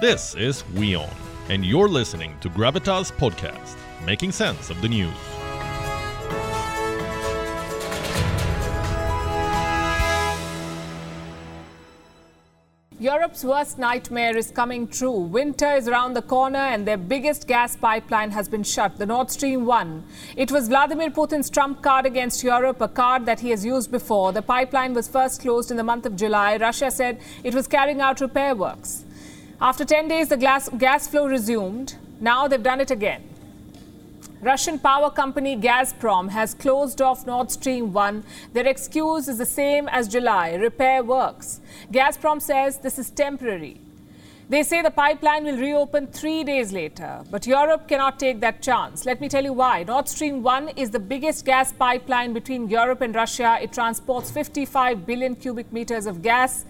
This is WION, and you're listening to Gravitas Podcast, making sense of the news. Europe's worst nightmare is coming true. Winter is around the corner and their biggest gas pipeline has been shut, the Nord Stream 1. It was Vladimir Putin's trump card against Europe, a card that he has used before. The pipeline was first closed in the month of July. Russia said it was carrying out repair works. After 10 days, the gas, gas flow resumed. Now they've done it again. Russian power company Gazprom has closed off Nord Stream 1. Their excuse is the same as July repair works. Gazprom says this is temporary. They say the pipeline will reopen three days later, but Europe cannot take that chance. Let me tell you why. Nord Stream 1 is the biggest gas pipeline between Europe and Russia. It transports 55 billion cubic meters of gas.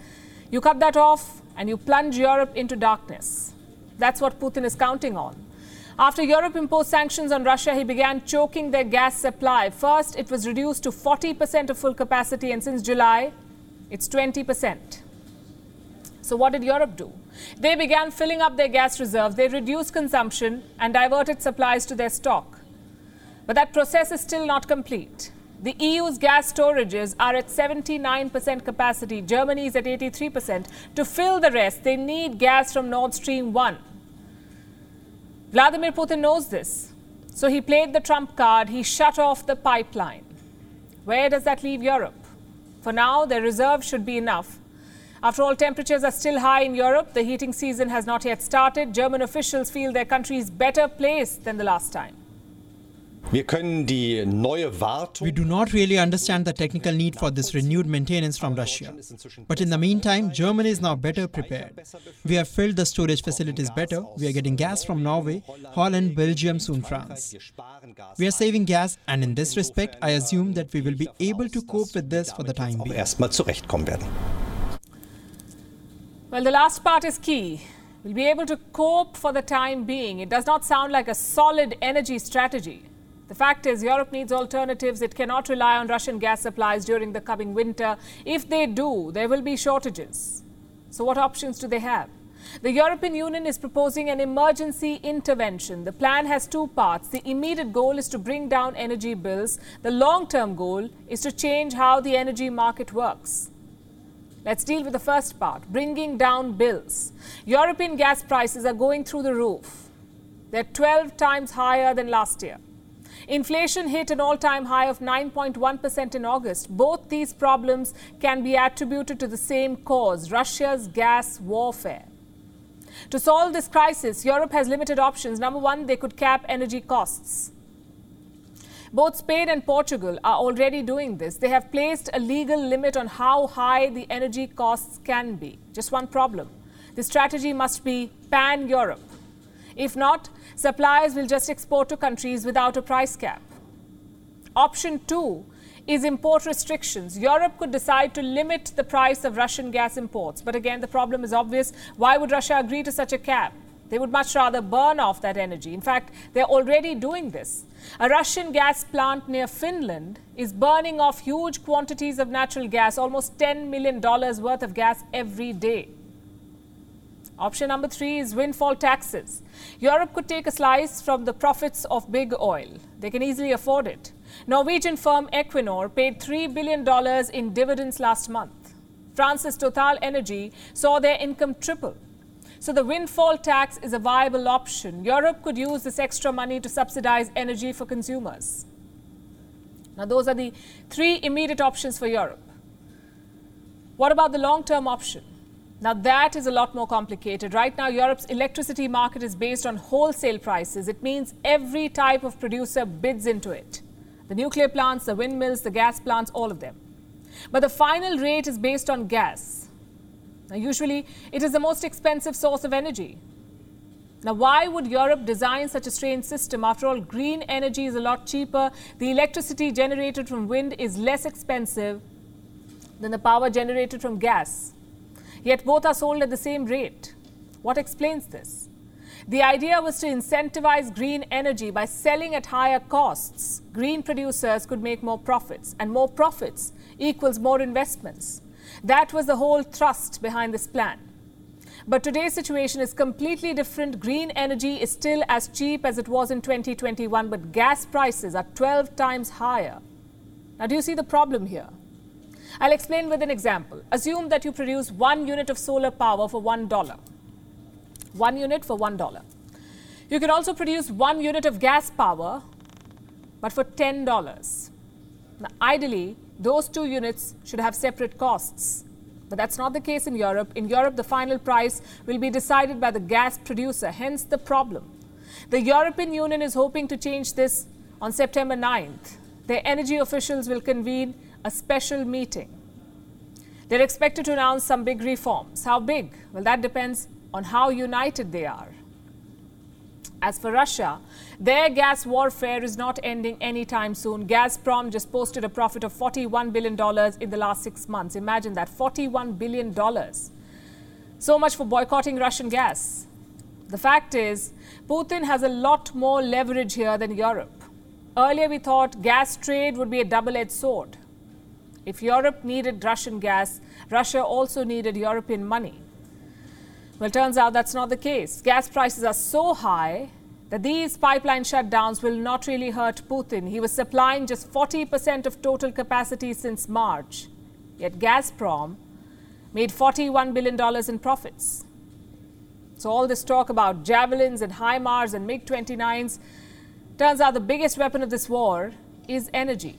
You cut that off and you plunge Europe into darkness. That's what Putin is counting on. After Europe imposed sanctions on Russia, he began choking their gas supply. First, it was reduced to 40% of full capacity, and since July, it's 20%. So, what did Europe do? They began filling up their gas reserves, they reduced consumption and diverted supplies to their stock. But that process is still not complete. The EU's gas storages are at 79% capacity, Germany is at 83%. To fill the rest, they need gas from Nord Stream 1. Vladimir Putin knows this. So he played the trump card, he shut off the pipeline. Where does that leave Europe? For now, their reserves should be enough. After all, temperatures are still high in Europe. The heating season has not yet started. German officials feel their country is better placed than the last time. We do not really understand the technical need for this renewed maintenance from Russia. But in the meantime, Germany is now better prepared. We have filled the storage facilities better. We are getting gas from Norway, Holland, Belgium, soon France. We are saving gas, and in this respect, I assume that we will be able to cope with this for the time being. erstmal zurechtkommen werden. Well, the last part is key. We'll be able to cope for the time being. It does not sound like a solid energy strategy. The fact is, Europe needs alternatives. It cannot rely on Russian gas supplies during the coming winter. If they do, there will be shortages. So, what options do they have? The European Union is proposing an emergency intervention. The plan has two parts. The immediate goal is to bring down energy bills, the long term goal is to change how the energy market works. Let's deal with the first part bringing down bills. European gas prices are going through the roof. They're 12 times higher than last year. Inflation hit an all time high of 9.1% in August. Both these problems can be attributed to the same cause Russia's gas warfare. To solve this crisis, Europe has limited options. Number one, they could cap energy costs. Both Spain and Portugal are already doing this. They have placed a legal limit on how high the energy costs can be. Just one problem the strategy must be pan Europe. If not, suppliers will just export to countries without a price cap. Option two is import restrictions. Europe could decide to limit the price of Russian gas imports. But again, the problem is obvious. Why would Russia agree to such a cap? They would much rather burn off that energy. In fact, they're already doing this. A Russian gas plant near Finland is burning off huge quantities of natural gas, almost $10 million worth of gas every day. Option number three is windfall taxes. Europe could take a slice from the profits of big oil. They can easily afford it. Norwegian firm Equinor paid $3 billion in dividends last month. France's Total Energy saw their income triple. So the windfall tax is a viable option. Europe could use this extra money to subsidize energy for consumers. Now, those are the three immediate options for Europe. What about the long term option? Now, that is a lot more complicated. Right now, Europe's electricity market is based on wholesale prices. It means every type of producer bids into it the nuclear plants, the windmills, the gas plants, all of them. But the final rate is based on gas. Now, usually, it is the most expensive source of energy. Now, why would Europe design such a strange system? After all, green energy is a lot cheaper. The electricity generated from wind is less expensive than the power generated from gas. Yet both are sold at the same rate. What explains this? The idea was to incentivize green energy by selling at higher costs. Green producers could make more profits, and more profits equals more investments. That was the whole thrust behind this plan. But today's situation is completely different. Green energy is still as cheap as it was in 2021, but gas prices are 12 times higher. Now, do you see the problem here? I'll explain with an example. Assume that you produce one unit of solar power for $1. One unit for $1. You can also produce one unit of gas power, but for $10. Now, ideally, those two units should have separate costs. But that's not the case in Europe. In Europe, the final price will be decided by the gas producer, hence the problem. The European Union is hoping to change this on September 9th. Their energy officials will convene a special meeting. They're expected to announce some big reforms. How big? Well, that depends on how united they are. As for Russia, their gas warfare is not ending anytime soon. Gazprom just posted a profit of $41 billion in the last six months. Imagine that $41 billion. So much for boycotting Russian gas. The fact is, Putin has a lot more leverage here than Europe. Earlier, we thought gas trade would be a double edged sword. If Europe needed Russian gas, Russia also needed European money. Well, turns out that's not the case. Gas prices are so high that these pipeline shutdowns will not really hurt Putin. He was supplying just 40% of total capacity since March. Yet Gazprom made $41 billion in profits. So, all this talk about javelins and HIMARS and MiG 29s turns out the biggest weapon of this war is energy.